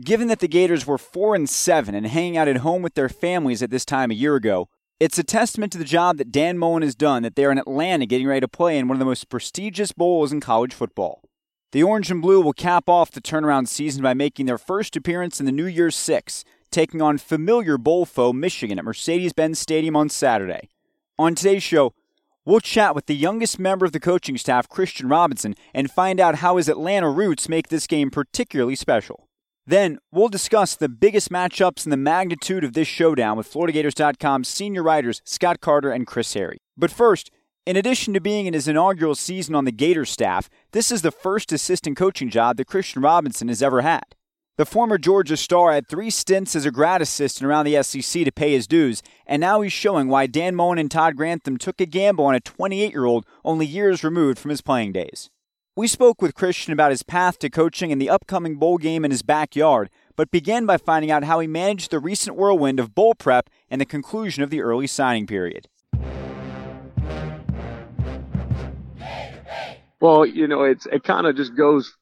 Given that the Gators were 4 and 7 and hanging out at home with their families at this time a year ago, it's a testament to the job that Dan Mullen has done that they're in Atlanta getting ready to play in one of the most prestigious bowls in college football. The Orange and Blue will cap off the turnaround season by making their first appearance in the New Year's Six, taking on familiar bowl foe Michigan at Mercedes Benz Stadium on Saturday. On today's show, We'll chat with the youngest member of the coaching staff, Christian Robinson, and find out how his Atlanta roots make this game particularly special. Then, we'll discuss the biggest matchups and the magnitude of this showdown with FloridaGators.com's senior writers Scott Carter and Chris Harry. But first, in addition to being in his inaugural season on the Gators staff, this is the first assistant coaching job that Christian Robinson has ever had. The former Georgia star had three stints as a grad assistant around the SEC to pay his dues, and now he's showing why Dan Mullen and Todd Grantham took a gamble on a 28 year old only years removed from his playing days. We spoke with Christian about his path to coaching and the upcoming bowl game in his backyard, but began by finding out how he managed the recent whirlwind of bowl prep and the conclusion of the early signing period. Well, you know, it's it kind of just goes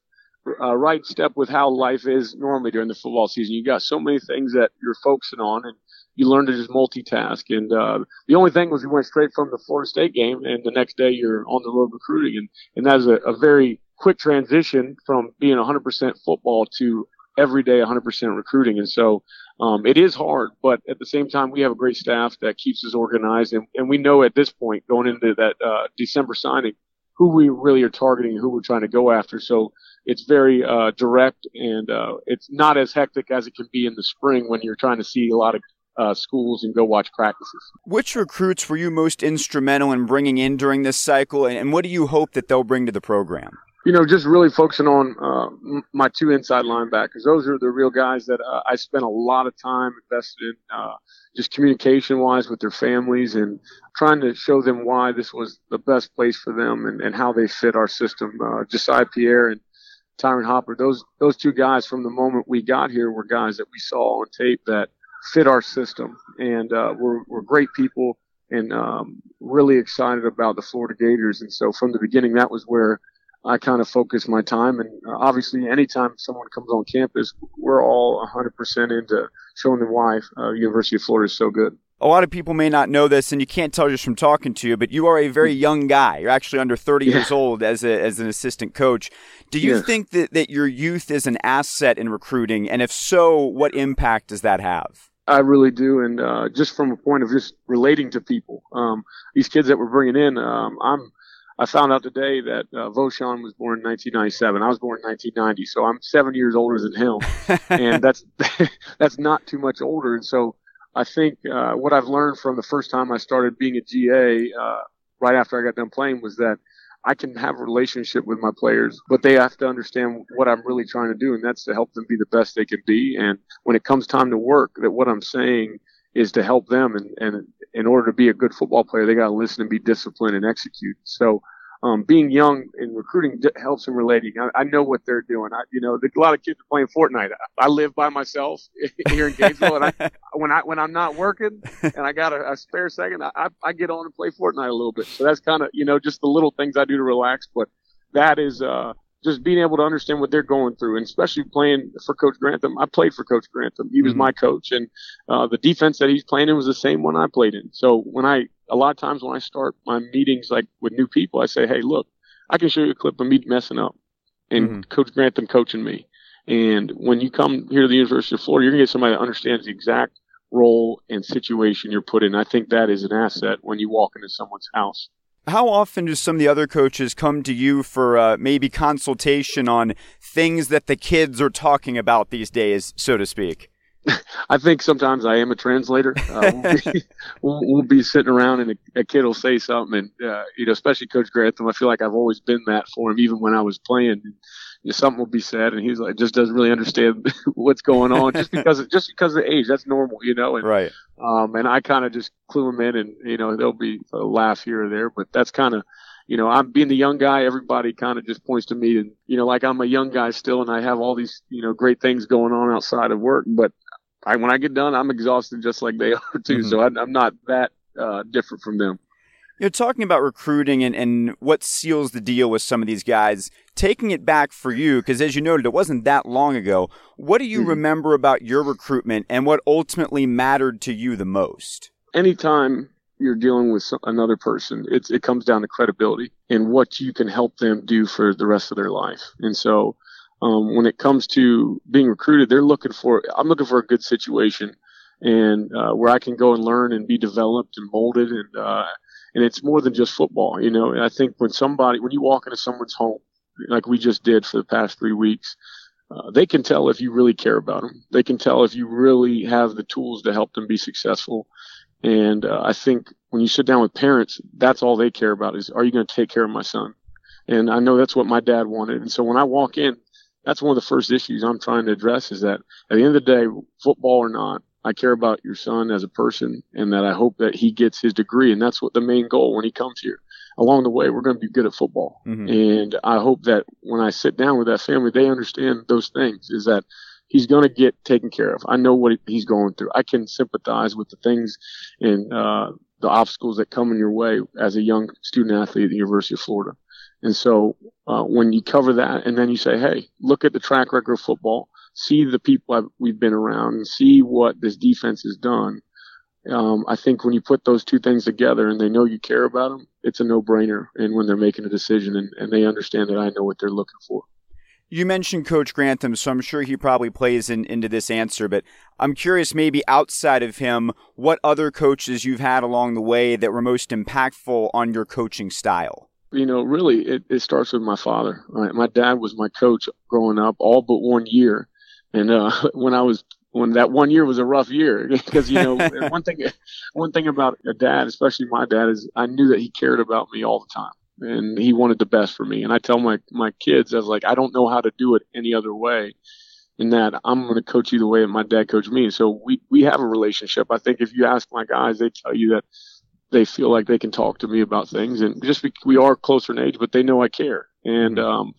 uh, right step with how life is normally during the football season. You got so many things that you're focusing on, and you learn to just multitask. And uh, the only thing was we went straight from the Florida State game, and the next day you're on the road recruiting, and and that's a, a very quick transition from being 100% football to every day 100% recruiting. And so um, it is hard, but at the same time, we have a great staff that keeps us organized, and, and we know at this point going into that uh, December signing who we really are targeting, who we're trying to go after. So it's very uh, direct and uh, it's not as hectic as it can be in the spring when you're trying to see a lot of uh, schools and go watch practices. Which recruits were you most instrumental in bringing in during this cycle, and what do you hope that they'll bring to the program? You know, just really focusing on uh, my two inside linebackers. Those are the real guys that uh, I spent a lot of time invested in, uh, just communication wise with their families and trying to show them why this was the best place for them and, and how they fit our system. Josiah Pierre and Tyron Hopper, those those two guys from the moment we got here were guys that we saw on tape that fit our system, and uh, we're we're great people and um, really excited about the Florida Gators. And so from the beginning, that was where I kind of focused my time. And uh, obviously, anytime someone comes on campus, we're all 100% into showing them why uh, University of Florida is so good a lot of people may not know this, and you can't tell just from talking to you, but you are a very young guy. You're actually under 30 yeah. years old as a, as an assistant coach. Do you yes. think that, that your youth is an asset in recruiting? And if so, what impact does that have? I really do, and uh, just from a point of just relating to people, um, these kids that we're bringing in, um, I'm. I found out today that uh, Vosean was born in 1997. I was born in 1990, so I'm seven years older than him, and that's that's not too much older. And so I think uh, what I've learned from the first time I started being a GA, uh, right after I got done playing, was that I can have a relationship with my players, but they have to understand what I'm really trying to do, and that's to help them be the best they can be. And when it comes time to work, that what I'm saying is to help them. And, and in order to be a good football player, they got to listen and be disciplined and execute. So um, being young and recruiting helps in relating. I, I know what they're doing. I, you know, a lot of kids are playing Fortnite. I, I live by myself here in Gainesville, and I, when I when I'm not working and I got a, a spare second, I, I get on and play Fortnite a little bit. So that's kind of you know just the little things I do to relax. But that is uh, just being able to understand what they're going through, and especially playing for Coach Grantham. I played for Coach Grantham; he was mm-hmm. my coach, and uh, the defense that he's playing in was the same one I played in. So when I, a lot of times when I start my meetings like with new people, I say, "Hey, look, I can show you a clip of me messing up, and mm-hmm. Coach Grantham coaching me." And when you come here to the University of Florida, you're gonna get somebody that understands the exact role and situation you're put in. I think that is an asset when you walk into someone's house. How often do some of the other coaches come to you for uh, maybe consultation on things that the kids are talking about these days, so to speak? I think sometimes I am a translator. Uh, we'll, be, we'll, we'll, be, sitting around and a, a, kid will say something, and uh, you know, especially Coach Grantham, I feel like I've always been that for him, even when I was playing. You know, something will be said, and he's like, just doesn't really understand what's going on, just because of, just because of age. That's normal, you know. And, right. Um, and I kind of just clue him in, and you know, there'll be a laugh here or there, but that's kind of you know, I'm being the young guy. Everybody kind of just points to me and, you know, like I'm a young guy still and I have all these, you know, great things going on outside of work. But I, when I get done, I'm exhausted just like they are too. Mm-hmm. So I, am not that uh, different from them. You're talking about recruiting and, and what seals the deal with some of these guys. Taking it back for you, because as you noted, it wasn't that long ago. What do you mm-hmm. remember about your recruitment and what ultimately mattered to you the most? Anytime you're dealing with another person, it's, it comes down to credibility and what you can help them do for the rest of their life. And so um, when it comes to being recruited, they're looking for, I'm looking for a good situation and uh, where I can go and learn and be developed and molded. And, uh, and it's more than just football. You know, And I think when somebody, when you walk into someone's home, like we just did for the past three weeks, uh, they can tell if you really care about them. They can tell if you really have the tools to help them be successful. And uh, I think when you sit down with parents, that's all they care about is, are you going to take care of my son? And I know that's what my dad wanted. And so when I walk in, that's one of the first issues I'm trying to address is that at the end of the day, football or not, I care about your son as a person and that I hope that he gets his degree. And that's what the main goal when he comes here. Along the way, we're going to be good at football. Mm-hmm. And I hope that when I sit down with that family, they understand those things is that he's going to get taken care of. I know what he's going through. I can sympathize with the things and, uh, the obstacles that come in your way as a young student athlete at the University of Florida. And so uh, when you cover that and then you say, hey, look at the track record of football, see the people I've, we've been around, and see what this defense has done. Um, I think when you put those two things together and they know you care about them, it's a no-brainer. And when they're making a decision and, and they understand that I know what they're looking for. You mentioned Coach Grantham, so I'm sure he probably plays in, into this answer, but I'm curious maybe outside of him, what other coaches you've had along the way that were most impactful on your coaching style? You know, really, it, it starts with my father. Right? My dad was my coach growing up, all but one year. And uh, when I was when that one year was a rough year because you know one thing one thing about a dad, especially my dad, is I knew that he cared about me all the time and he wanted the best for me. And I tell my my kids, I was like, I don't know how to do it any other way. In that I'm going to coach you the way that my dad coached me. So we we have a relationship. I think if you ask my guys, they tell you that they feel like they can talk to me about things and just be, we are closer in age, but they know I care. And, mm-hmm. um,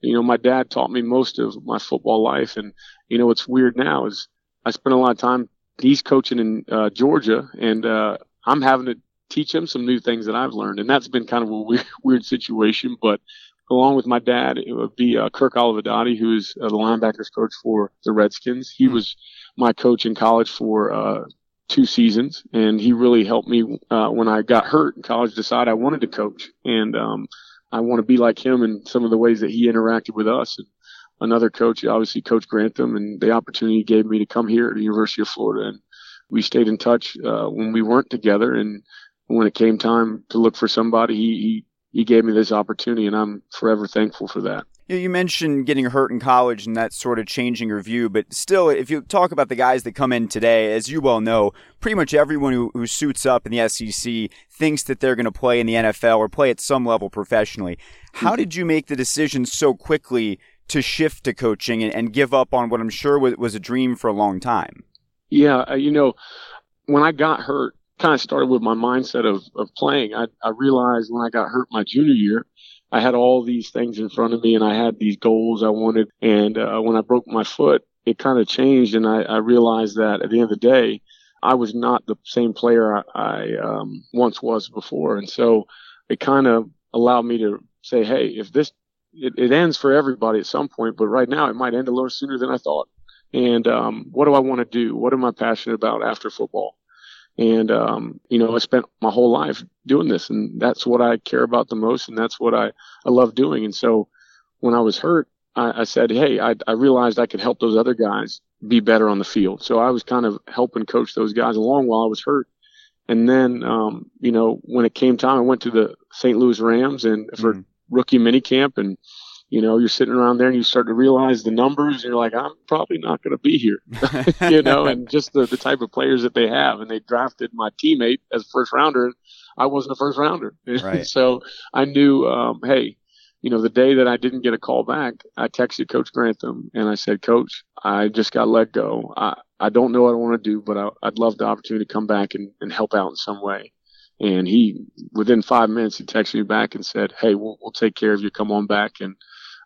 you know, my dad taught me most of my football life. And, you know, what's weird now is I spend a lot of time, he's coaching in, uh, Georgia and, uh, I'm having to teach him some new things that I've learned. And that's been kind of a weird, weird situation, but along with my dad, it would be, uh, Kirk Olivadotti, who's uh, the linebackers coach for the Redskins. He mm-hmm. was my coach in college for, uh, two seasons, and he really helped me uh, when I got hurt in college. Decide I wanted to coach, and um, I want to be like him in some of the ways that he interacted with us. And another coach, obviously Coach Grantham, and the opportunity he gave me to come here at the University of Florida, and we stayed in touch uh, when we weren't together. And when it came time to look for somebody, he, he he gave me this opportunity, and I'm forever thankful for that. You mentioned getting hurt in college and that sort of changing your view, but still, if you talk about the guys that come in today, as you well know, pretty much everyone who, who suits up in the SEC thinks that they're going to play in the NFL or play at some level professionally. How did you make the decision so quickly to shift to coaching and, and give up on what I'm sure was, was a dream for a long time? Yeah, uh, you know, when I got hurt, kind of started with my mindset of, of playing. I, I realized when I got hurt my junior year, I had all these things in front of me and I had these goals I wanted. And uh, when I broke my foot, it kind of changed. And I, I, realized that at the end of the day, I was not the same player I, I um, once was before. And so it kind of allowed me to say, hey, if this, it, it, ends for everybody at some point, but right now it might end a little sooner than I thought. And um, what do I want to do? What am I passionate about after football? And, um, you know, I spent my whole life doing this and that's what I care about the most. And that's what I, I love doing. And so when I was hurt, I, I said, Hey, I, I realized I could help those other guys be better on the field. So I was kind of helping coach those guys along while I was hurt. And then, um, you know, when it came time, I went to the St. Louis Rams and for mm-hmm. rookie mini camp and you know, you're sitting around there and you start to realize the numbers. And you're like, I'm probably not going to be here, you know, and just the, the type of players that they have. And they drafted my teammate as a first rounder. I wasn't a first rounder. Right. so I knew, um, hey, you know, the day that I didn't get a call back, I texted Coach Grantham and I said, Coach, I just got let go. I, I don't know what I want to do, but I, would love the opportunity to come back and, and help out in some way. And he, within five minutes, he texted me back and said, Hey, we'll, we'll take care of you. Come on back. And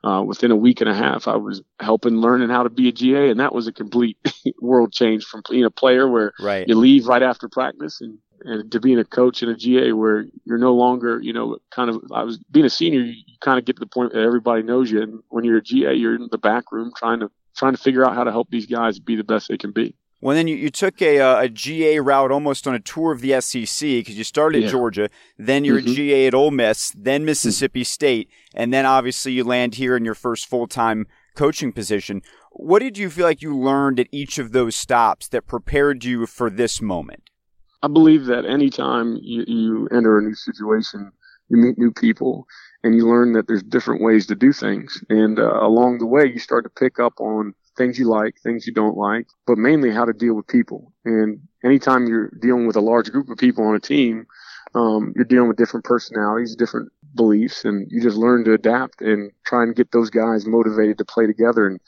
uh, within a week and a half, I was helping learning how to be a GA, and that was a complete world change from being a player where right. you leave right after practice and, and to being a coach and a GA where you're no longer, you know, kind of. I was being a senior, you, you kind of get to the point that everybody knows you, and when you're a GA, you're in the back room trying to trying to figure out how to help these guys be the best they can be. Well, then you, you took a, uh, a GA route almost on a tour of the SEC because you started yeah. at Georgia, then you're mm-hmm. a GA at Ole Miss, then Mississippi mm-hmm. State, and then obviously you land here in your first full time coaching position. What did you feel like you learned at each of those stops that prepared you for this moment? I believe that anytime you, you enter a new situation, you meet new people and you learn that there's different ways to do things. And uh, along the way, you start to pick up on things you like, things you don't like, but mainly how to deal with people. And anytime you're dealing with a large group of people on a team, um, you're dealing with different personalities, different beliefs, and you just learn to adapt and try and get those guys motivated to play together. And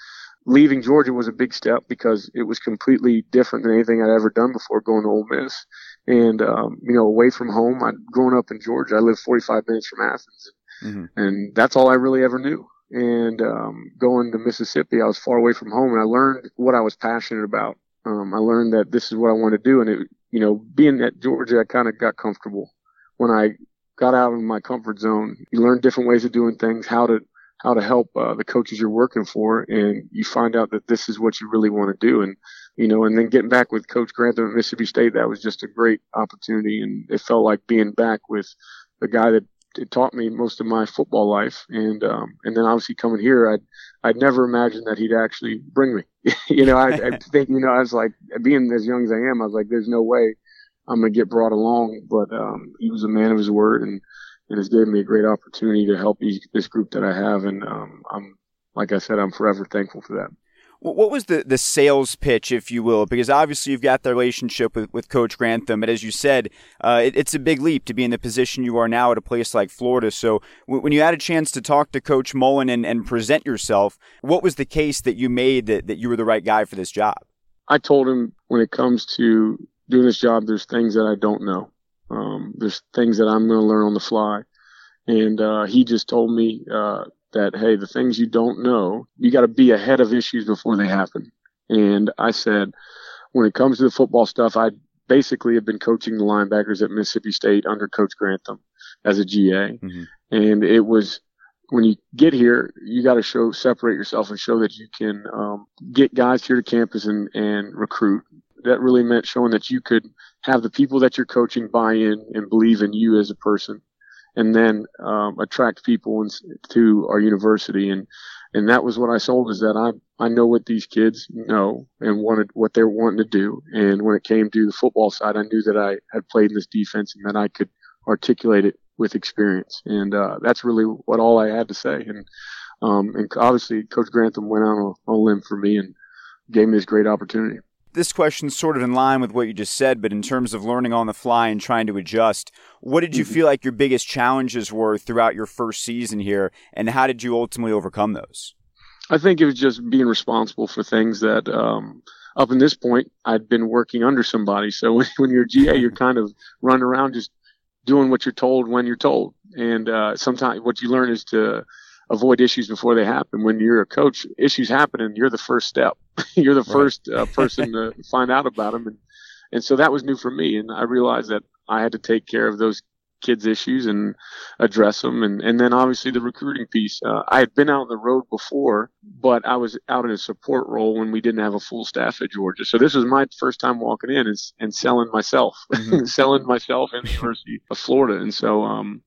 leaving Georgia was a big step because it was completely different than anything I'd ever done before going to Ole Miss. And, um, you know, away from home, I'd grown up in Georgia. I lived 45 minutes from Athens. Mm-hmm. And that's all I really ever knew and um, going to Mississippi, I was far away from home, and I learned what I was passionate about. Um, I learned that this is what I want to do, and it, you know, being at Georgia, I kind of got comfortable. When I got out of my comfort zone, you learn different ways of doing things, how to how to help uh, the coaches you're working for, and you find out that this is what you really want to do. And you know, and then getting back with Coach Grantham at Mississippi State, that was just a great opportunity, and it felt like being back with the guy that it taught me most of my football life. And um, and then obviously coming here, I'd I'd never imagined that he'd actually bring me. you know, I, I think you know I was like being as young as I am, I was like, there's no way I'm gonna get brought along. But um, he was a man of his word, and and has given me a great opportunity to help this group that I have. And um, I'm like I said, I'm forever thankful for that. What was the, the sales pitch, if you will? Because obviously you've got the relationship with, with Coach Grantham, but as you said, uh, it, it's a big leap to be in the position you are now at a place like Florida. So w- when you had a chance to talk to Coach Mullen and, and present yourself, what was the case that you made that, that you were the right guy for this job? I told him when it comes to doing this job, there's things that I don't know. Um, there's things that I'm going to learn on the fly. And uh, he just told me uh, that, hey, the things you don't know, you got to be ahead of issues before they happen. And I said, when it comes to the football stuff, I basically have been coaching the linebackers at Mississippi State under Coach Grantham as a GA. Mm-hmm. And it was, when you get here, you got to show, separate yourself and show that you can um, get guys here to campus and, and recruit. That really meant showing that you could have the people that you're coaching buy in and believe in you as a person and then um, attract people to our university. And and that was what I sold is that I I know what these kids know and wanted what they're wanting to do. And when it came to the football side, I knew that I had played in this defense and that I could articulate it with experience. And uh, that's really what all I had to say. And um, and obviously, Coach Grantham went on a, on a limb for me and gave me this great opportunity this question's sort of in line with what you just said, but in terms of learning on the fly and trying to adjust, what did you mm-hmm. feel like your biggest challenges were throughout your first season here, and how did you ultimately overcome those? I think it was just being responsible for things that, um, up in this point, I'd been working under somebody. So when, when you're a GA, you're kind of running around just doing what you're told when you're told. And uh, sometimes what you learn is to avoid issues before they happen. When you're a coach, issues happen and you're the first step. you're the right. first uh, person to find out about them. And, and so that was new for me. And I realized that I had to take care of those kids' issues and address them. And, and then obviously the recruiting piece. Uh, I had been out on the road before, but I was out in a support role when we didn't have a full staff at Georgia. So this was my first time walking in and, and selling myself, mm-hmm. selling myself in the University of Florida. And so, um,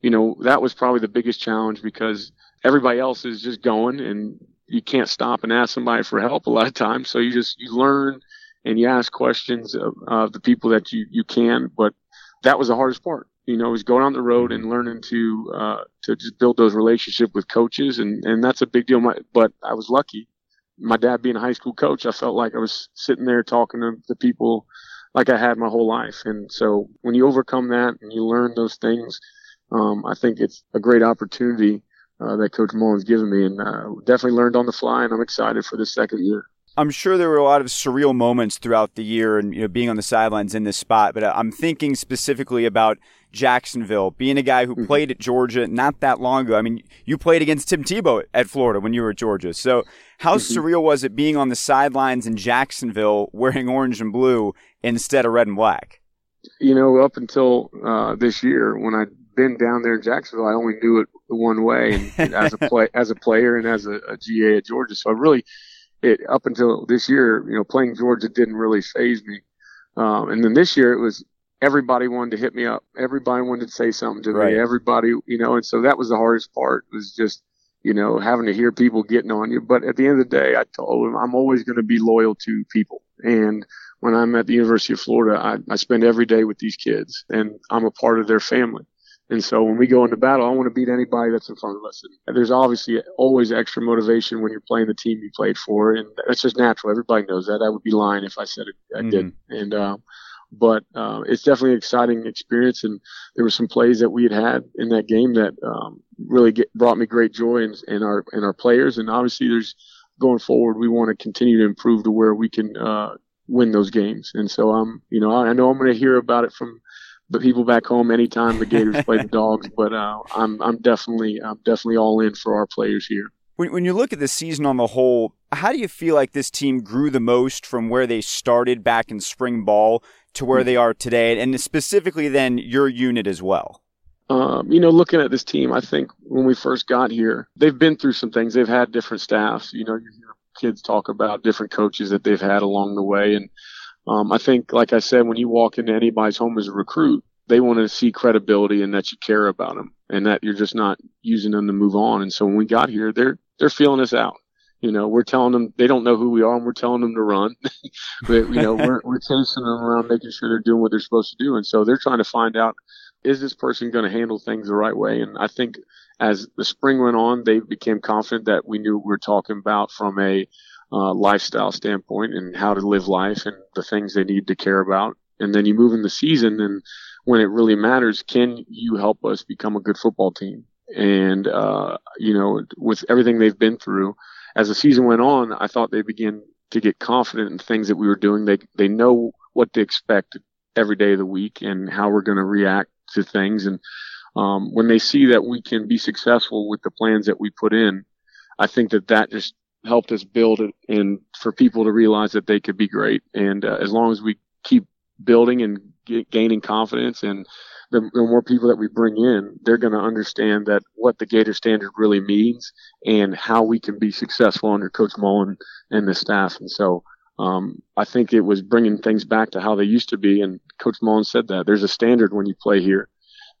you know, that was probably the biggest challenge because everybody else is just going and you can't stop and ask somebody for help a lot of times. So you just, you learn and you ask questions of, of the people that you, you can, but that was the hardest part. You know, was going on the road and learning to uh, to just build those relationships with coaches, and and that's a big deal. My, but I was lucky. My dad being a high school coach, I felt like I was sitting there talking to the people like I had my whole life. And so when you overcome that and you learn those things, um, I think it's a great opportunity uh, that Coach Mullen's given me, and uh, definitely learned on the fly. And I'm excited for the second year. I'm sure there were a lot of surreal moments throughout the year and you know being on the sidelines in this spot, but I'm thinking specifically about Jacksonville, being a guy who mm-hmm. played at Georgia not that long ago. I mean, you played against Tim Tebow at Florida when you were at Georgia. So, how mm-hmm. surreal was it being on the sidelines in Jacksonville wearing orange and blue instead of red and black? You know, up until uh, this year, when I'd been down there in Jacksonville, I only knew it one way, and as a play as a player and as a, a GA at Georgia. So I really it up until this year, you know, playing Georgia didn't really phase me. Um, and then this year it was everybody wanted to hit me up. Everybody wanted to say something to right. me. Everybody, you know, and so that was the hardest part was just, you know, having to hear people getting on you. But at the end of the day, I told them I'm always going to be loyal to people. And when I'm at the University of Florida, I, I spend every day with these kids and I'm a part of their family. And so when we go into battle, I want to beat anybody that's in front of us. And there's obviously always extra motivation when you're playing the team you played for, and that's just natural. Everybody knows that. I would be lying if I said it. I mm-hmm. did. And uh, but uh, it's definitely an exciting experience, and there were some plays that we had had in that game that um, really get, brought me great joy in, in our in our players. And obviously, there's going forward, we want to continue to improve to where we can uh, win those games. And so I'm, um, you know, I know I'm going to hear about it from the people back home anytime the Gators play the Dogs. But uh, I'm I'm definitely I'm definitely all in for our players here. When, when you look at the season on the whole, how do you feel like this team grew the most from where they started back in spring ball to where they are today, and specifically then your unit as well? Um, you know, looking at this team, I think when we first got here, they've been through some things. They've had different staffs. You know, you hear kids talk about different coaches that they've had along the way, and um, I think, like I said, when you walk into anybody's home as a recruit, they want to see credibility and that you care about them and that you're just not using them to move on. And so when we got here, they're they're feeling us out. You know, we're telling them they don't know who we are, and we're telling them to run. but you know, we're we're chasing them around, making sure they're doing what they're supposed to do. And so they're trying to find out is this person going to handle things the right way. And I think as the spring went on, they became confident that we knew what we were talking about from a uh, lifestyle standpoint and how to live life and the things they need to care about. And then you move in the season and when it really matters, can you help us become a good football team? And, uh, you know, with everything they've been through, as the season went on, I thought they began to get confident in things that we were doing. They, they know what to expect every day of the week and how we're going to react to things. And, um, when they see that we can be successful with the plans that we put in, I think that that just helped us build it and for people to realize that they could be great. And uh, as long as we keep building and get, gaining confidence and the, the, more people that we bring in, they're going to understand that what the Gator standard really means and how we can be successful under Coach Mullen and the staff. And so, um, I think it was bringing things back to how they used to be. And Coach Mullen said that there's a standard when you play here.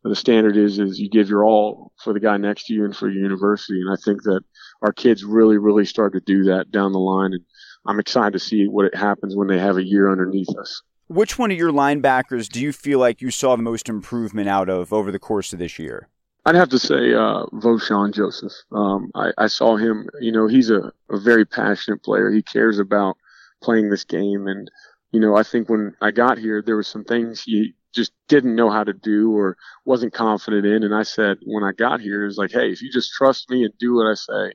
The standard is is you give your all for the guy next to you and for your university. And I think that our kids really, really start to do that down the line. And I'm excited to see what it happens when they have a year underneath us. Which one of your linebackers do you feel like you saw the most improvement out of over the course of this year? I'd have to say uh, Vosean Joseph. Um, I, I, saw him. You know, he's a, a very passionate player. He cares about playing this game, and you know, I think when I got here, there were some things he just didn't know how to do or wasn't confident in. And I said, when I got here, is like, hey, if you just trust me and do what I say,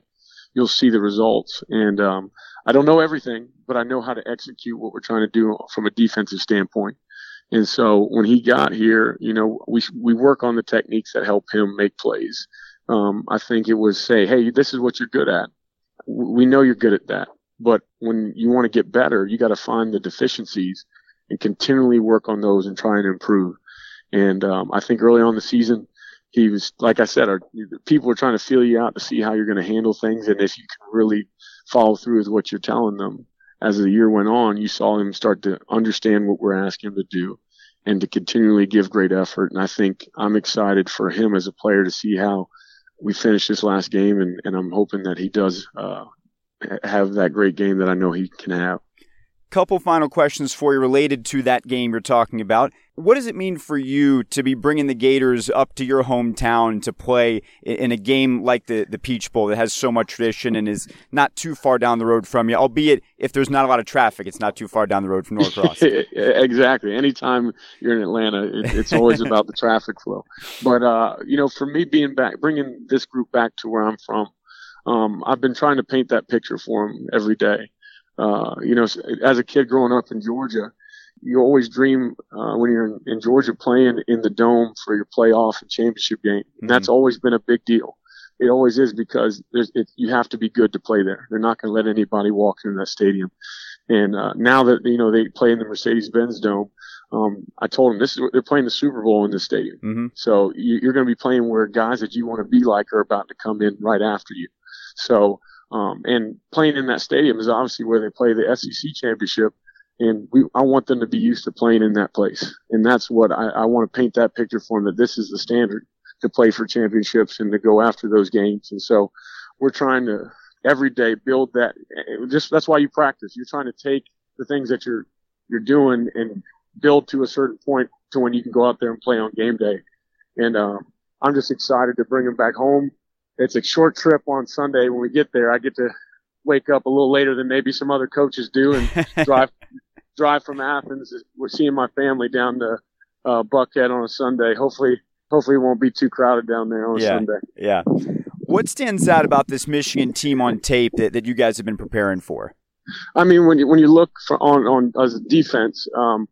you'll see the results. And um, I don't know everything, but I know how to execute what we're trying to do from a defensive standpoint. And so when he got here, you know, we we work on the techniques that help him make plays. Um, I think it was say, hey, this is what you're good at. We know you're good at that, but when you want to get better, you got to find the deficiencies and continually work on those and try and improve. And um, I think early on the season, he was like I said, our, people were trying to feel you out to see how you're going to handle things and if you can really follow through with what you're telling them. As the year went on, you saw him start to understand what we're asking him to do and to continually give great effort. And I think I'm excited for him as a player to see how we finish this last game. And, and I'm hoping that he does uh, have that great game that I know he can have. Couple final questions for you related to that game you're talking about. What does it mean for you to be bringing the Gators up to your hometown to play in a game like the, the Peach Bowl that has so much tradition and is not too far down the road from you, albeit if there's not a lot of traffic, it's not too far down the road from Norcross. exactly. Anytime you're in Atlanta, it, it's always about the traffic flow. But, uh, you know, for me being back, bringing this group back to where I'm from, um, I've been trying to paint that picture for them every day. Uh, you know, as a kid growing up in Georgia, you always dream uh, when you're in, in, Georgia playing in the dome for your playoff and championship game. And mm-hmm. that's always been a big deal. It always is because it, you have to be good to play there. They're not going to let anybody walk into that stadium. And uh, now that you know they play in the Mercedes-Benz Dome, um, I told them this is they're playing the Super Bowl in this stadium. Mm-hmm. So you, you're going to be playing where guys that you want to be like are about to come in right after you. So um, and playing in that stadium is obviously where they play the SEC championship. And we, I want them to be used to playing in that place. And that's what I, I want to paint that picture for them that this is the standard to play for championships and to go after those games. And so we're trying to every day build that. Just that's why you practice. You're trying to take the things that you're, you're doing and build to a certain point to when you can go out there and play on game day. And, um, I'm just excited to bring them back home it's a short trip on Sunday. When we get there, I get to wake up a little later than maybe some other coaches do and drive drive from Athens. We're seeing my family down to uh, Buckhead on a Sunday. Hopefully, hopefully it won't be too crowded down there on yeah, Sunday. Yeah. What stands out about this Michigan team on tape that, that you guys have been preparing for? I mean, when you when you look for, on on as a defense, um,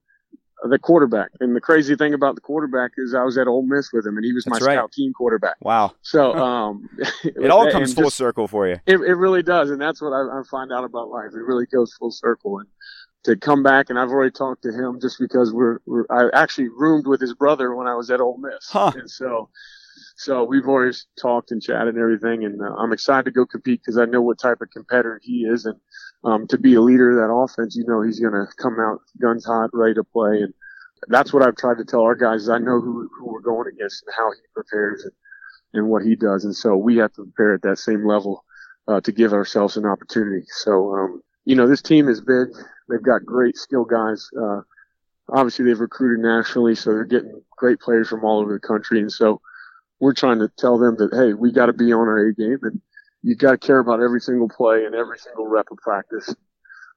the quarterback. And the crazy thing about the quarterback is I was at Ole Miss with him, and he was That's my right. scout team quarterback. Wow. So um, it all comes full just, circle for you. It, it really does, and that's what I, I find out about life. It really goes full circle, and to come back, and I've already talked to him just because we're, we're I actually roomed with his brother when I was at Ole Miss, huh. and so. So we've always talked and chatted and everything, and uh, I'm excited to go compete because I know what type of competitor he is, and um, to be a leader of that offense, you know, he's going to come out guns hot, ready to play. And that's what I've tried to tell our guys. I know who, who we're going against and how he prepares and, and what he does. And so we have to prepare at that same level, uh, to give ourselves an opportunity. So, um, you know, this team is big. They've got great skill guys. Uh, obviously they've recruited nationally, so they're getting great players from all over the country. And so we're trying to tell them that, hey, we got to be on our A game and you got to care about every single play and every single rep of practice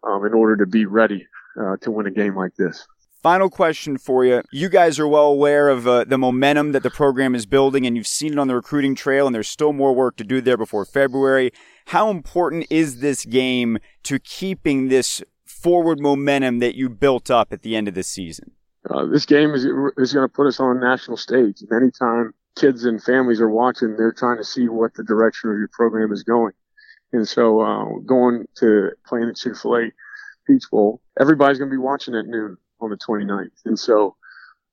um, in order to be ready uh, to win a game like this. Final question for you. You guys are well aware of uh, the momentum that the program is building, and you've seen it on the recruiting trail, and there's still more work to do there before February. How important is this game to keeping this forward momentum that you built up at the end of the season? Uh, this game is, is going to put us on a national stage. And anytime kids and families are watching, they're trying to see what the direction of your program is going. And so, uh, going to playing at Chick-fil-A Peach Bowl, everybody's going to be watching at noon on the 29th. And so,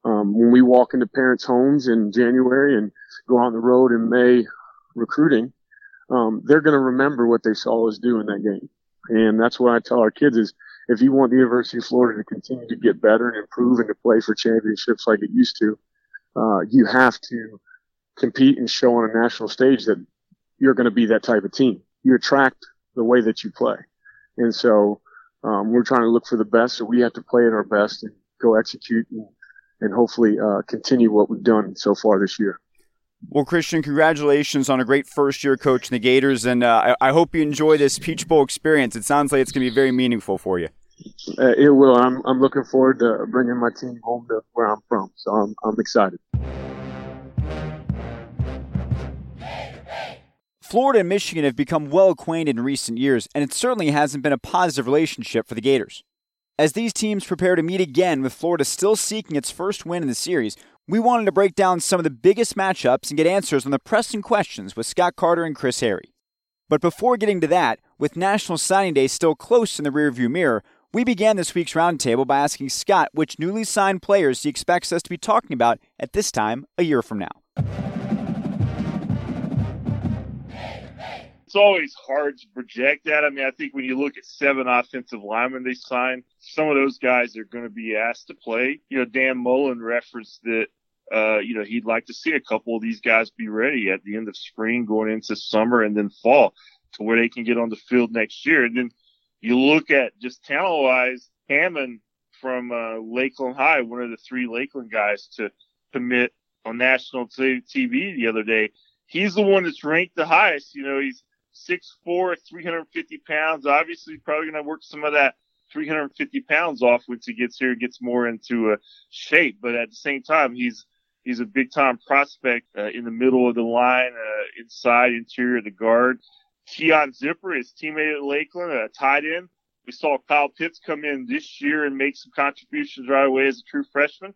um, when we walk into parents' homes in January and go on the road in May recruiting, um, they're going to remember what they saw us do in that game. And that's what I tell our kids is if you want the University of Florida to continue to get better and improve and to play for championships like it used to, uh, you have to compete and show on a national stage that you're going to be that type of team. You attract the way that you play. And so, um, we're trying to look for the best, so we have to play at our best and go execute and, and hopefully, uh, continue what we've done so far this year. Well, Christian, congratulations on a great first year coach in the Gators, and uh, I, I, hope you enjoy this Peach Bowl experience. It sounds like it's going to be very meaningful for you. Uh, it will. I'm, I'm looking forward to bringing my team home to where I'm from, so I'm, I'm excited. Florida and Michigan have become well acquainted in recent years, and it certainly hasn't been a positive relationship for the Gators. As these teams prepare to meet again with Florida still seeking its first win in the series, we wanted to break down some of the biggest matchups and get answers on the pressing questions with Scott Carter and Chris Harry. But before getting to that, with National Signing Day still close in the rearview mirror, we began this week's roundtable by asking Scott which newly signed players he expects us to be talking about at this time a year from now. It's always hard to project that. I mean, I think when you look at seven offensive linemen they signed, some of those guys are going to be asked to play. You know, Dan Mullen referenced that, uh, you know, he'd like to see a couple of these guys be ready at the end of spring, going into summer and then fall to where they can get on the field next year. And then you look at just talent wise, Hammond from uh, Lakeland High, one of the three Lakeland guys to commit on national TV the other day. He's the one that's ranked the highest. You know, he's 6'4", 350 pounds. Obviously, probably going to work some of that 350 pounds off once he gets here, gets more into a shape. But at the same time, he's he's a big time prospect uh, in the middle of the line, uh, inside, interior of the guard. Keon Zipper, his teammate at Lakeland, a tight end. We saw Kyle Pitts come in this year and make some contributions right away as a true freshman.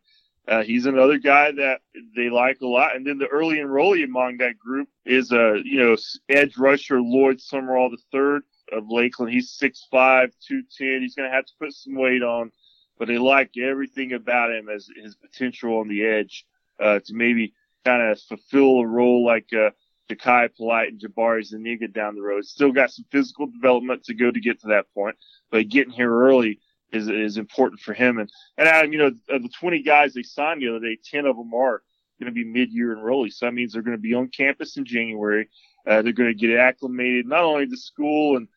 Uh, he's another guy that they like a lot. And then the early enrollee among that group is, uh, you know, edge rusher Lloyd Summerall the third of Lakeland. He's 6'5", 210. He's going to have to put some weight on, but they like everything about him as his potential on the edge, uh, to maybe kind of fulfill a role like, uh, Jachai Polite and Jabari Zuniga down the road. Still got some physical development to go to get to that point, but getting here early is is important for him. And and Adam, you know, the 20 guys they signed the other day, 10 of them are going to be mid-year enrollees. So that means they're going to be on campus in January. Uh, they're going to get acclimated not only to school and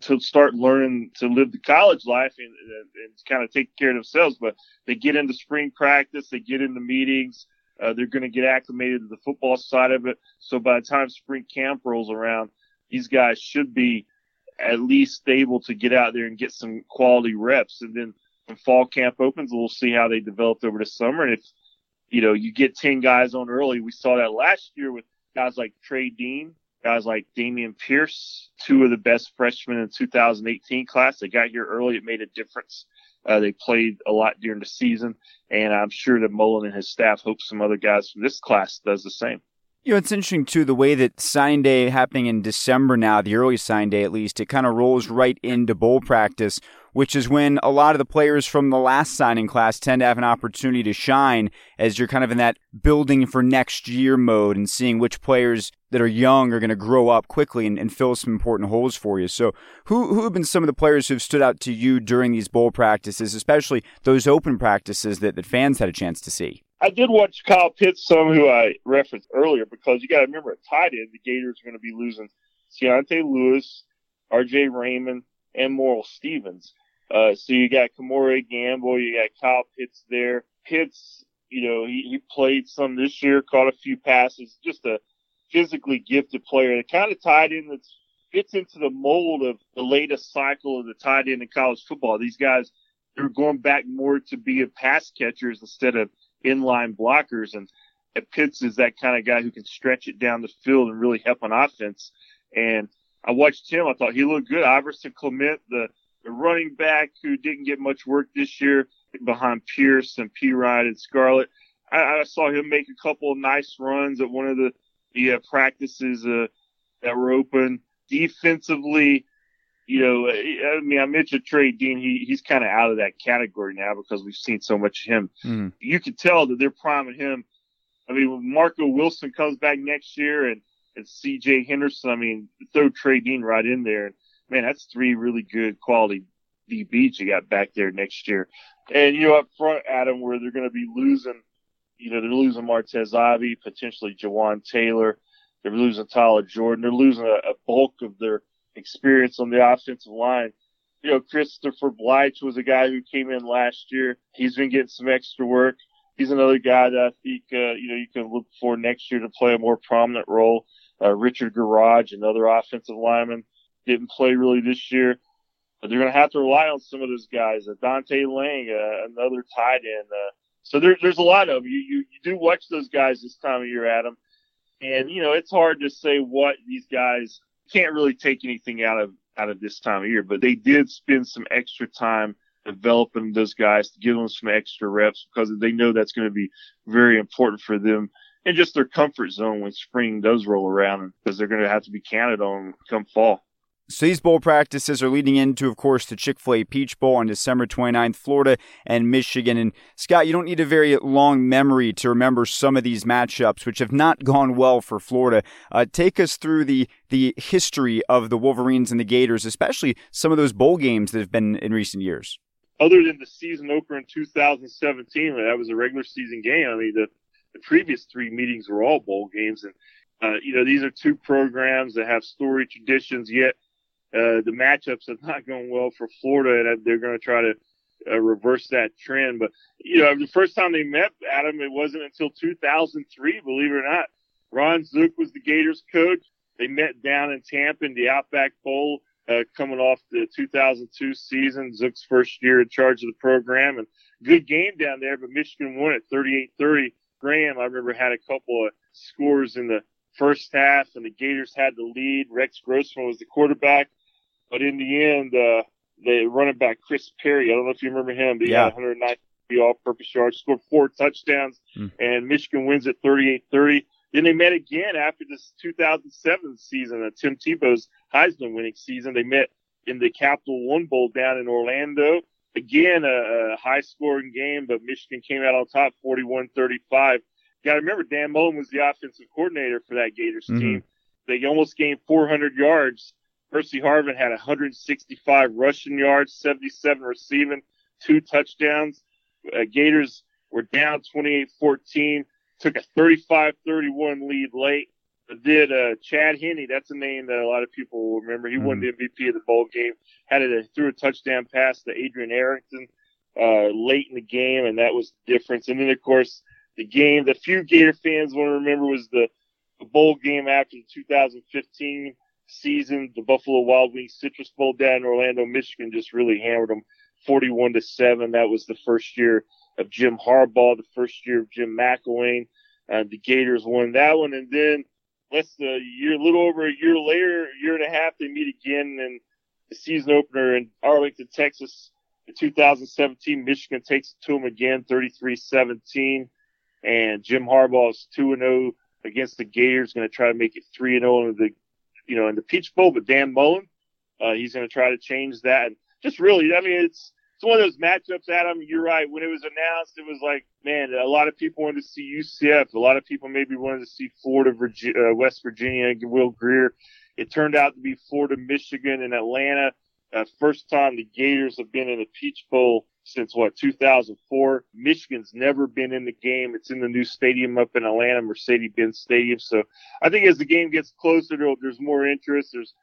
to start learning to live the college life and, and, and kind of take care of themselves, but they get into spring practice, they get into meetings. Uh, they're going to get acclimated to the football side of it. So by the time spring camp rolls around, these guys should be at least able to get out there and get some quality reps. And then when fall camp opens, we'll see how they developed over the summer. And if, you know, you get 10 guys on early, we saw that last year with guys like Trey Dean, guys like Dameon Pierce, two of the best freshmen in 2018 class. They got here early. It made a difference. Uh, they played a lot during the season, and I'm sure that Mullen and his staff hope some other guys from this class does the same. You know, it's interesting too the way that sign day happening in December now, the early sign day at least, it kind of rolls right into bowl practice, which is when a lot of the players from the last signing class tend to have an opportunity to shine as you're kind of in that building for next year mode and seeing which players that are young are going to grow up quickly and, and fill some important holes for you. So, who who have been some of the players who've stood out to you during these bowl practices, especially those open practices that, that fans had a chance to see? I did watch Kyle Pitts, some who I referenced earlier, because you got to remember at tight end, the Gators are going to be losing C'yontai Lewis, R.J. Raymond, and Moral Stephens. Uh, so you got Kemore Gamble, you got Kyle Pitts there. Pitts, you know, he, he played some this year, caught a few passes, just a physically gifted player. The kind of tight end that fits into the mold of the latest cycle of the tight end in college football. These guys, they're going back more to being pass catchers instead of inline blockers. And Pitts is that kind of guy who can stretch it down the field and really help on offense. And I watched him. I thought he looked good. Iverson Clement, the, the running back who didn't get much work this year behind Pierce and Perine and Scarlett. I, I saw him make a couple of nice runs at one of the, the uh, practices uh, that were open. Defensively, you know, I mean, I mentioned Trey Dean. He he's kind of out of that category now because we've seen so much of him. Mm. You can tell that they're priming him. I mean, when Marco Wilson comes back next year and and C.J. Henderson, I mean, throw Trey Dean right in there. Man, that's three really good quality DBs you got back there next year. And you know, up front, Adam, where they're going to be losing, you know, they're losing Martez Ivy, potentially Jawaan Taylor. They're losing Tyler Jordan. They're losing a, a bulk of their experience on the offensive line. You know, Christopher Bleich was a guy who came in last year. He's been getting some extra work. He's another guy that I think, uh, you know, you can look for next year to play a more prominent role. Uh, Richard Gouraige, another offensive lineman, didn't play really this year. But they're going to have to rely on some of those guys. Uh, Dante Lang, uh, another tight end. Uh, so there, there's a lot of you, you. You do watch those guys this time of year, Adam. And, you know, it's hard to say what these guys can't really take anything out of out of this time of year, but they did spend some extra time developing those guys to give them some extra reps because they know that's going to be very important for them and just their comfort zone when spring does roll around because they're going to have to be counted on come fall. So these bowl practices are leading into, of course, the Chick fil A Peach Bowl on December 29th, Florida and Michigan. And Scott, you don't need a very long memory to remember some of these matchups, which have not gone well for Florida. Uh, take us through the, the history of the Wolverines and the Gators, especially some of those bowl games that have been in recent years. Other than the season opener in 2017, that was a regular season game. I mean, the, the previous three meetings were all bowl games. And, uh, you know, these are two programs that have story traditions, yet uh, the matchups have not gone well for Florida, and they're going to try to uh, reverse that trend. But you know, the first time they met Adam, it wasn't until 2003, believe it or not. Ron Zook was the Gators coach. They met down in Tampa in the Outback Bowl, uh, coming off the 2002 season. Zook's first year in charge of the program, and good game down there. But Michigan won it 38-30. Graham, I remember, had a couple of scores in the first half, and the Gators had the lead. Rex Grossman was the quarterback, but in the end, uh, the running back Chris Perry. I don't know if you remember him, but he yeah. had 190 all-purpose yards, scored four touchdowns, mm. and Michigan wins at 38-30. Then they met again after this 2007 season, uh, Tim Tebow's Heisman winning season. They met in the Capital One Bowl down in Orlando. Again, a, a high scoring game, but Michigan came out on top 41-35. Got to remember, Dan Mullen was the offensive coordinator for that Gators mm-hmm. team. They almost gained 400 yards Percy Harvin had 165 rushing yards, 77 receiving, two touchdowns. Uh, Gators were down 28-14, took a 35-31 lead late. Did uh, Chad Henne? That's a name that a lot of people will remember. He mm-hmm. won the MVP of the bowl game. Had it threw a touchdown pass to Adrian Arrington uh, late in the game, and that was the difference. And then of course the game, the few Gator fans want to remember was the, the bowl game after the 2015 season. The Buffalo Wild Wings Citrus Bowl down in Orlando, Michigan just really hammered them 41 to 7. That was the first year of Jim Harbaugh, the first year of Jim McElwain. Uh, the Gators won that one. And then less a year, a little over a year later, a year and a half, they meet again in the season opener in Arlington, Texas. In 2017, Michigan takes it to them again, 33-17. And Jim Harbaugh is two and zero against the Gators, going to try to make it three and zero in the you know, in the Peach Bowl, but Dan Mullen, uh, he's going to try to change that. And just really, I mean, it's, it's one of those matchups, Adam. You're right. When it was announced, it was like, man, a lot of people wanted to see UCF. A lot of people maybe wanted to see Florida, Virginia, uh, West Virginia, Will Grier. It turned out to be Florida, Michigan, and Atlanta. Uh, first time the Gators have been in the Peach Bowl since what 2004. Michigan's never been in the game. It's in the new stadium up in Atlanta, Mercedes-Benz Stadium. So I think as the game gets closer, there's more interest. There's,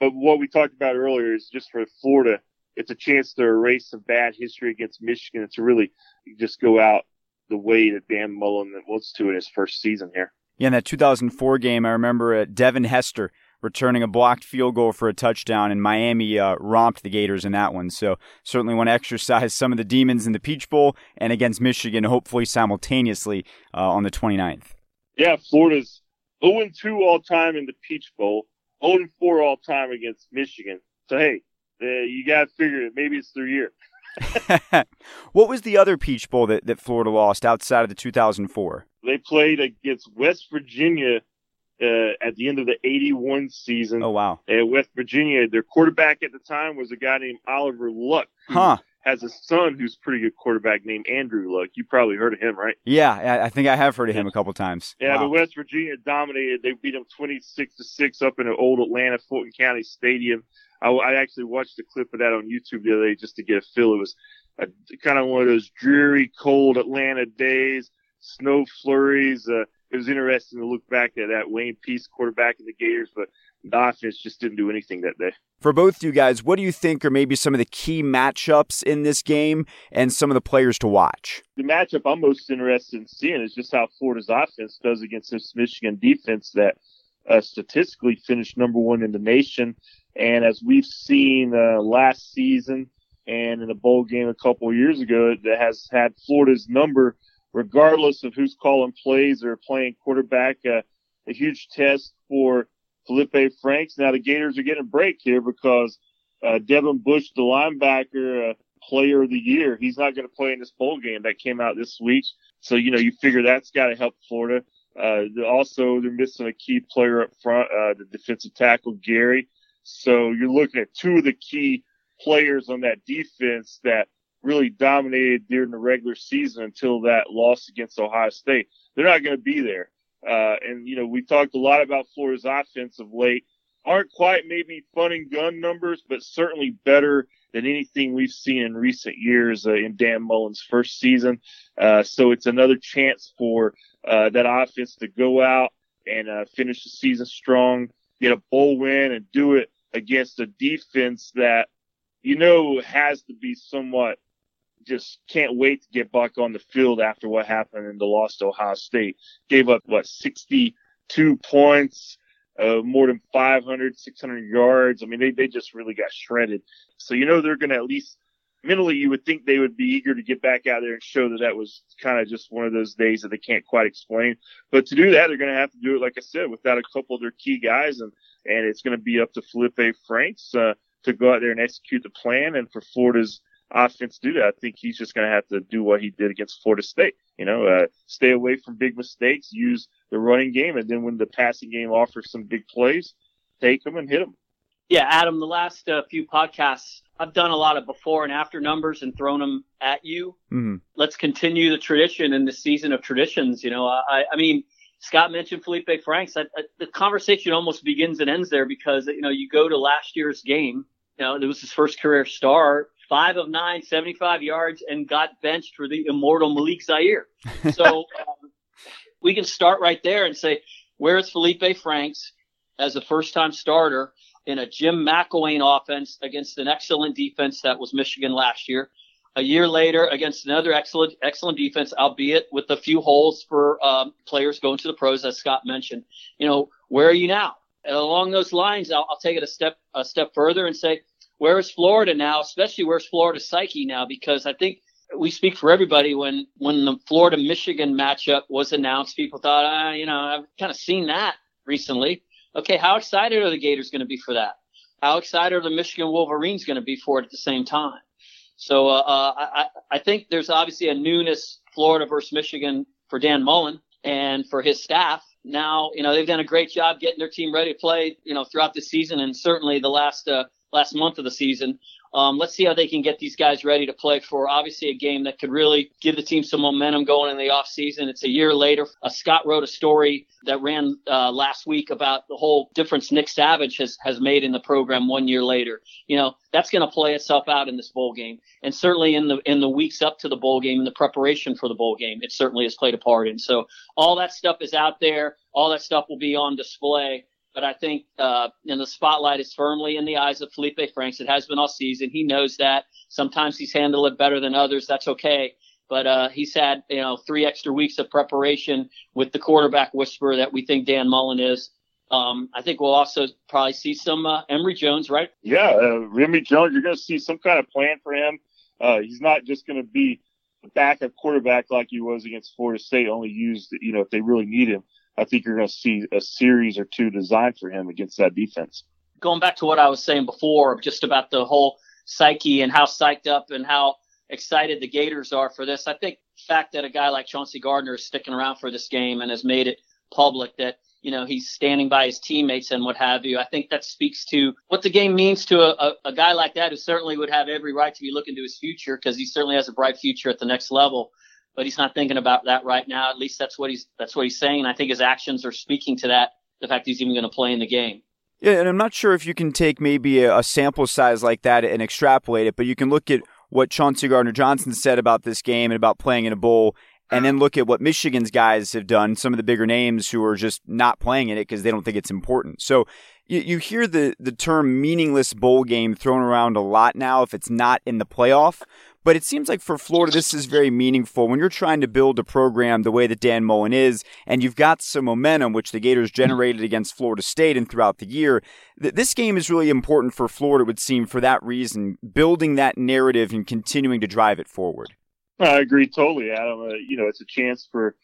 but what we talked about earlier is just for Florida, it's a chance to erase some bad history against Michigan to really just go out the way that Dan Mullen wants to in his first season here. Yeah, in that 2004 game, I remember uh, Devin Hester returning a blocked field goal for a touchdown, and Miami uh, romped the Gators in that one. So certainly want to exercise some of the demons in the Peach Bowl and against Michigan, hopefully simultaneously uh, on the 29th. Yeah, Florida's 0 2 all time in the Peach Bowl, 0 4 all time against Michigan. So hey, uh, you got to figure it. Maybe it's their year. what was the other Peach Bowl that, that Florida lost outside of the 2004? They played against West Virginia uh, at the end of the 81 season. Oh, wow. At West Virginia. Their quarterback at the time was a guy named Oliver Luck. Huh. Has a son who's a pretty good quarterback named Andrew Luck. You probably heard of him, right? Yeah, I think I have heard of him a couple times. Yeah, wow. but West Virginia dominated. They beat them 26 to 6 up in an old Atlanta Fulton County Stadium. I, I actually watched a clip of that on YouTube the other day just to get a feel. It was a, kind of one of those dreary, cold Atlanta days, snow flurries. Uh, it was interesting to look back at that Wayne Peace quarterback in the Gators, but the offense just didn't do anything that day. For both of you guys, what do you think are maybe some of the key matchups in this game and some of the players to watch? The matchup I'm most interested in seeing is just how Florida's offense does against this Michigan defense that uh, statistically finished number one in the nation. And as we've seen uh, last season and in a bowl game a couple of years ago, that has had Florida's number regardless of who's calling plays or playing quarterback. Uh, a huge test for Felipe Franks. Now the Gators are getting a break here because uh, Devin Bush, the linebacker, uh, player of the year, he's not going to play in this bowl game that came out this week. So, you know, you figure that's got to help Florida. Uh, also, they're missing a key player up front, uh, the defensive tackle, Gary. So you're looking at two of the key players on that defense that really dominated during the regular season until that loss against Ohio State. They're not going to be there. Uh, and, you know, we talked a lot about Florida's offense of late. Aren't quite maybe fun and gun numbers, but certainly better than anything we've seen in recent years uh, in Dan Mullen's first season. Uh, so it's another chance for uh, that offense to go out and uh, finish the season strong, get a bowl win, and do it against a defense that you know has to be somewhat just can't wait to get back on the field after what happened in the loss to Ohio State. Gave up what 62 points, uh, more than 500, 600 yards. I mean, they they just really got shredded. So you know they're going to at least mentally you would think they would be eager to get back out there and show that that was kind of just one of those days that they can't quite explain. But to do that, they're going to have to do it, like I said, without a couple of their key guys, and and it's going to be up to Felipe Franks uh, to go out there and execute the plan, and for Florida's offense do that. I think he's just going to have to do what he did against Florida State. You know, uh, stay away from big mistakes, use the running game, and then when the passing game offers some big plays, take them and hit them. Yeah, Adam, the last uh, few podcasts, I've done a lot of before and after numbers and thrown them at you. Mm-hmm. Let's continue the tradition in the season of traditions. You know, I, I mean, Scott mentioned Felipe Franks. I, I, the conversation almost begins and ends there because, you know, you go to last year's game. You know, it was his first career start five of nine, 75 yards, and got benched for the immortal Malik Zaire. So um, we can start right there and say, where's Felipe Franks as a first time starter in a Jim McElwain offense against an excellent defense that was Michigan last year? A year later, against another excellent, excellent defense, albeit with a few holes for um, players going to the pros, as Scott mentioned. You know, where are you now? And along those lines, I'll, I'll take it a step a step further and say, where's Florida now, especially where's Florida's psyche now? Because I think we speak for everybody when when the Florida Michigan matchup was announced, people thought, ah, you know, I've kind of seen that recently. Okay, how excited are the Gators going to be for that? How excited are the Michigan Wolverines going to be for it at the same time? So uh, uh, I, I think there's obviously a newness Florida versus Michigan for Dan Mullen and for his staff. Now, you know, they've done a great job getting their team ready to play, you know, throughout the season and certainly the last uh, last month of the season. Um, let's see how they can get these guys ready to play for obviously a game that could really give the team some momentum going in the off season. It's a year later. Uh, Scott wrote a story that ran uh, last week about the whole difference Nick Savage has has made in the program one year later. You know that's going to play itself out in this bowl game, and certainly in the in the weeks up to the bowl game, in the preparation for the bowl game, it certainly has played a part in. So all that stuff is out there. All that stuff will be on display but I think uh, and the spotlight is firmly in the eyes of Felipe Franks. It has been all season. He knows that. Sometimes he's handled it better than others. That's okay. But uh, he's had you know three extra weeks of preparation with the quarterback whisperer that we think Dan Mullen is. Um, I think we'll also probably see some uh, Emory Jones, right? Yeah, uh, Emory Jones. You're going to see some kind of plan for him. Uh, he's not just going to be a backup quarterback like he was against Florida State, only used you know if they really need him. I think you're going to see a series or two designed for him against that defense. Going back to what I was saying before, just about the whole psyche and how psyched up and how excited the Gators are for this. I think the fact that a guy like Chauncey Gardner is sticking around for this game and has made it public that you know he's standing by his teammates and what have you. I think that speaks to what the game means to a, a, a guy like that who certainly would have every right to be looking to his future because he certainly has a bright future at the next level but he's not thinking about that right now. At least that's what he's that's what he's saying. And I think his actions are speaking to that. The fact he's even going to play in the game. Yeah, and I'm not sure if you can take maybe a, a sample size like that and extrapolate it, but you can look at what Chauncey Gardner Johnson said about this game and about playing in a bowl, and then look at what Michigan's guys have done, some of the bigger names who are just not playing in it because they don't think it's important. So you, you hear the, the term meaningless bowl game thrown around a lot now if it's not in the playoff. But it seems like for Florida, this is very meaningful when you're trying to build a program the way that Dan Mullen is, and you've got some momentum, which the Gators generated against Florida State and throughout the year. This game is really important for Florida, it would seem, for that reason, building that narrative and continuing to drive it forward. I agree totally, Adam. Uh, you know, it's a chance for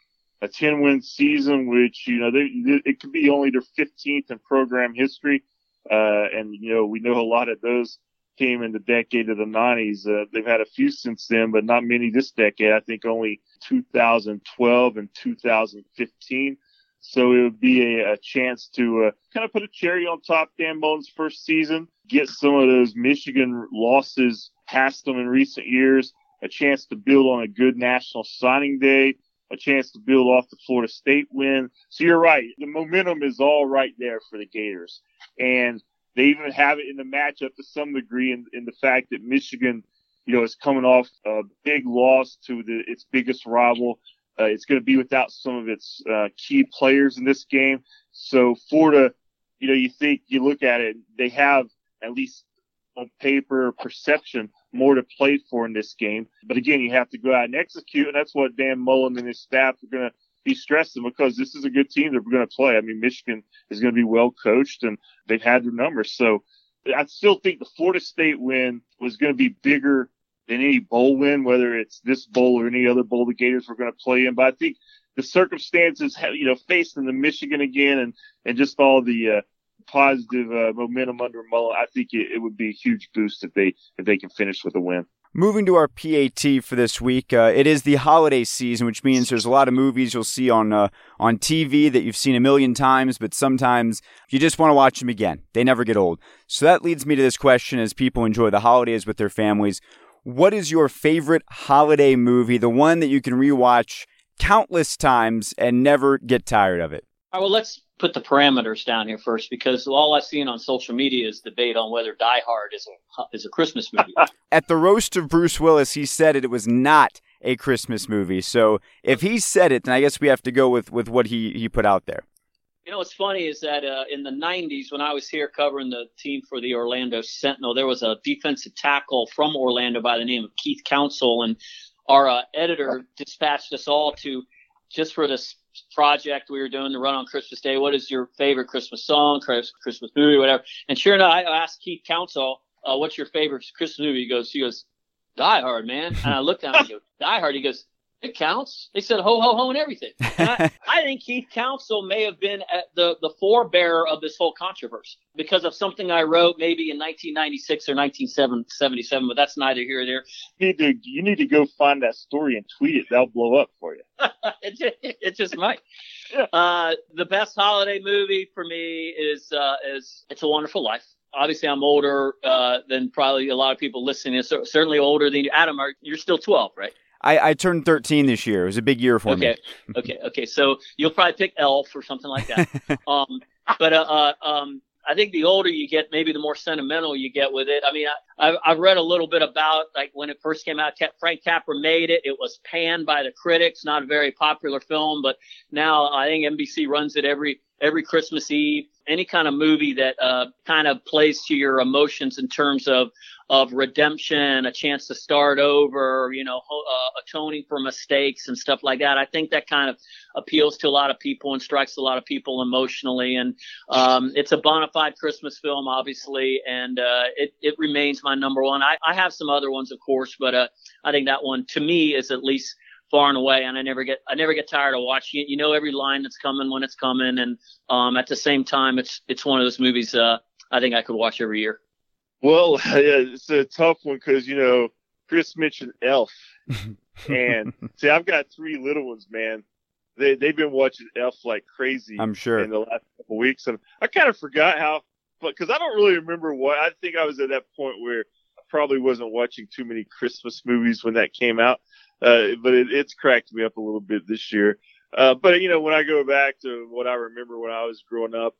a 10 win season, which, you know, they, it could be only their 15th in program history. Uh, and, you know, we know a lot of those came in the decade of the 90s. Uh, they've had a few since then, but not many this decade. I think only 2012 and 2015. So it would be a, a chance to uh, kind of put a cherry on top Dan Mullen's first season, get some of those Michigan losses past them in recent years, a chance to build on a good national signing day, a chance to build off the Florida State win. So you're right. The momentum is all right there for the Gators. And they even have it in the matchup to some degree in, in the fact that Michigan, you know, is coming off a big loss to the, its biggest rival. Uh, it's going to be without some of its uh, key players in this game. So Florida, you know, you think you look at it, they have at least on paper perception more to play for in this game. But again, you have to go out and execute, and that's what Dan Mullen and his staff are going to be stressing because this is a good team they're going to play. I mean, Michigan is going to be well coached, and they've had their numbers. So I still think the Florida State win was going to be bigger than any bowl win, whether it's this bowl or any other bowl the Gators were going to play in. But I think the circumstances, you know, facing the Michigan again and, and just all the, uh, positive uh, momentum under Mullen, I think it, it, would be a huge boost if they if they can finish with a win. Moving to our PAT for this week, uh, it is the holiday season, which means there's a lot of movies you'll see on uh, on TV that you've seen a million times, but sometimes you just want to watch them again. They never get old. So that leads me to this question: As people enjoy the holidays with their families, what is your favorite holiday movie? The one that you can rewatch countless times and never get tired of it. All right, well, let's put the parameters down here first because all I've seen on social media is debate on whether Die Hard is a is a Christmas movie. At the roast of Bruce Willis, he said it, it was not a Christmas movie. So if he said it, then I guess we have to go with, with what he, he put out there. You know what's funny is that uh, in the 90s, when I was here covering the team for the Orlando Sentinel, there was a defensive tackle from Orlando by the name of Keith Council, and our uh, editor dispatched us all to just for this project we were doing to run on Christmas Day. What is your favorite Christmas song, Christmas movie, whatever? And sure enough, I asked Keith Council, uh, "What's your favorite Christmas movie?" He goes, "He goes, Die Hard, man." And I looked at him and go, "Die Hard." He goes, it counts. They said ho ho ho and everything. And I, I, think Keith Council may have been the the forebearer of this whole controversy because of something I wrote maybe in 1996 or 1977, but that's neither here nor there. You need to you need to go find that story and tweet it. That'll blow up for you. it, just, it just might. Uh, the best holiday movie for me is uh, is It's a Wonderful Life obviously I'm older uh, than probably a lot of people listening. So certainly older than you. Adam, are, you're still 12, right? I, I turned 13 this year. It was a big year for okay. me. Okay. Okay. Okay. So you'll probably pick Elf or something like that. um, but, uh, uh, um, I think the older you get, maybe the more sentimental you get with it. I mean, I, I've read a little bit about like when it first came out. Frank Capra made it. It was panned by the critics. Not a very popular film, but now I think NBC runs it every every Christmas Eve. Any kind of movie that uh, kind of plays to your emotions in terms of of redemption, a chance to start over, you know, uh, atoning for mistakes and stuff like that. I think that kind of appeals to a lot of people and strikes a lot of people emotionally. And um, it's a bona fide Christmas film, obviously, and uh, it it remains my number one. I, I have some other ones, of course, but uh, I think that one to me is at least far and away, and I never get I never get tired of watching it. You know every line that's coming when it's coming, and um, at the same time, it's it's one of those movies uh, I think I could watch every year. Well, yeah, it's a tough one because you know Chris mentioned Elf, and see, I've got three little ones, man. They they've been watching Elf like crazy. I'm sure in the last couple weeks, and I kind of forgot how, but because I don't really remember what I think I was at that point where I probably wasn't watching too many Christmas movies when that came out. Uh, but it, it's cracked me up a little bit this year. Uh, but you know, when I go back to what I remember when I was growing up,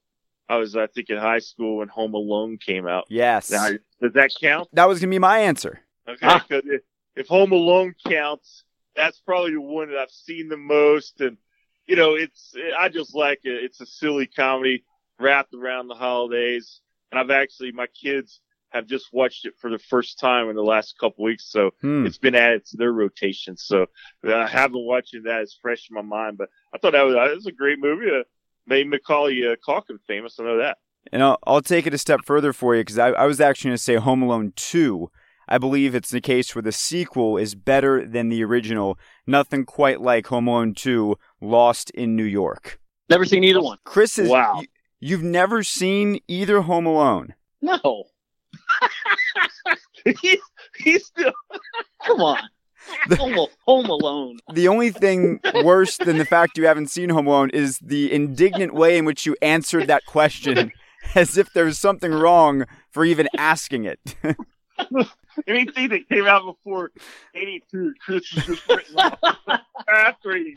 I was, I think, in high school when Home Alone came out. Yes. Now, does that count? That was gonna be my answer. Okay, if, if Home Alone counts, that's probably the one that I've seen the most, and you know, it's I just like it. It's a silly comedy wrapped around the holidays, and I've actually my kids have just watched it for the first time in the last couple weeks, so hmm. it's been added to their rotation. So I haven't watched that. that is fresh in my mind, but I thought that was, that was a great movie. Uh, made Macaulay uh, Culkin famous. I know that. And I'll, I'll take it a step further for you because I, I was actually going to say Home Alone 2. I believe it's the case where the sequel is better than the original. Nothing quite like Home Alone 2 Lost in New York. Never seen either one. Chris is. Wow. You, you've never seen either Home Alone? No. he's, he's still. Come on. Home, Home Alone. The only thing worse than the fact you haven't seen Home Alone is the indignant way in which you answered that question, as if there was something wrong for even asking it. Anything that came out before '82, Christmas was written off after '82.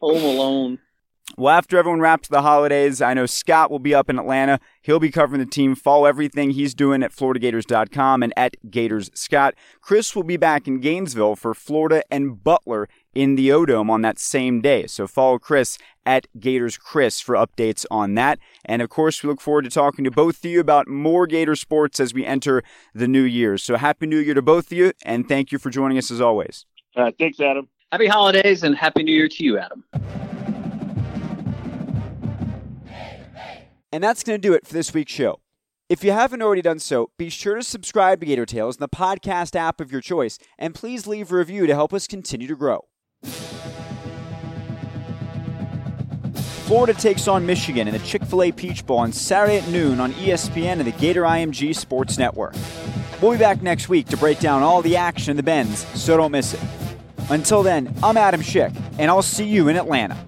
Home Alone. Well, after everyone wraps the holidays, I know Scott will be up in Atlanta. He'll be covering the team. Follow everything he's doing at FloridaGators.com and at Gators Scott. Chris will be back in Gainesville for Florida and Butler in the O Dome on that same day. So follow Chris at Gators Chris for updates on that. And of course, we look forward to talking to both of you about more Gator sports as we enter the new year. So happy new year to both of you, and thank you for joining us as always. Uh, thanks, Adam. Happy holidays and happy new year to you, Adam. And that's going to do it for this week's show. If you haven't already done so, be sure to subscribe to Gator Tales in the podcast app of your choice, and please leave a review to help us continue to grow. Florida takes on Michigan in the Chick fil A Peach Bowl on Saturday at noon on ESPN and the Gator IMG Sports Network. We'll be back next week to break down all the action in the bends, so don't miss it. Until then, I'm Adam Schick, and I'll see you in Atlanta.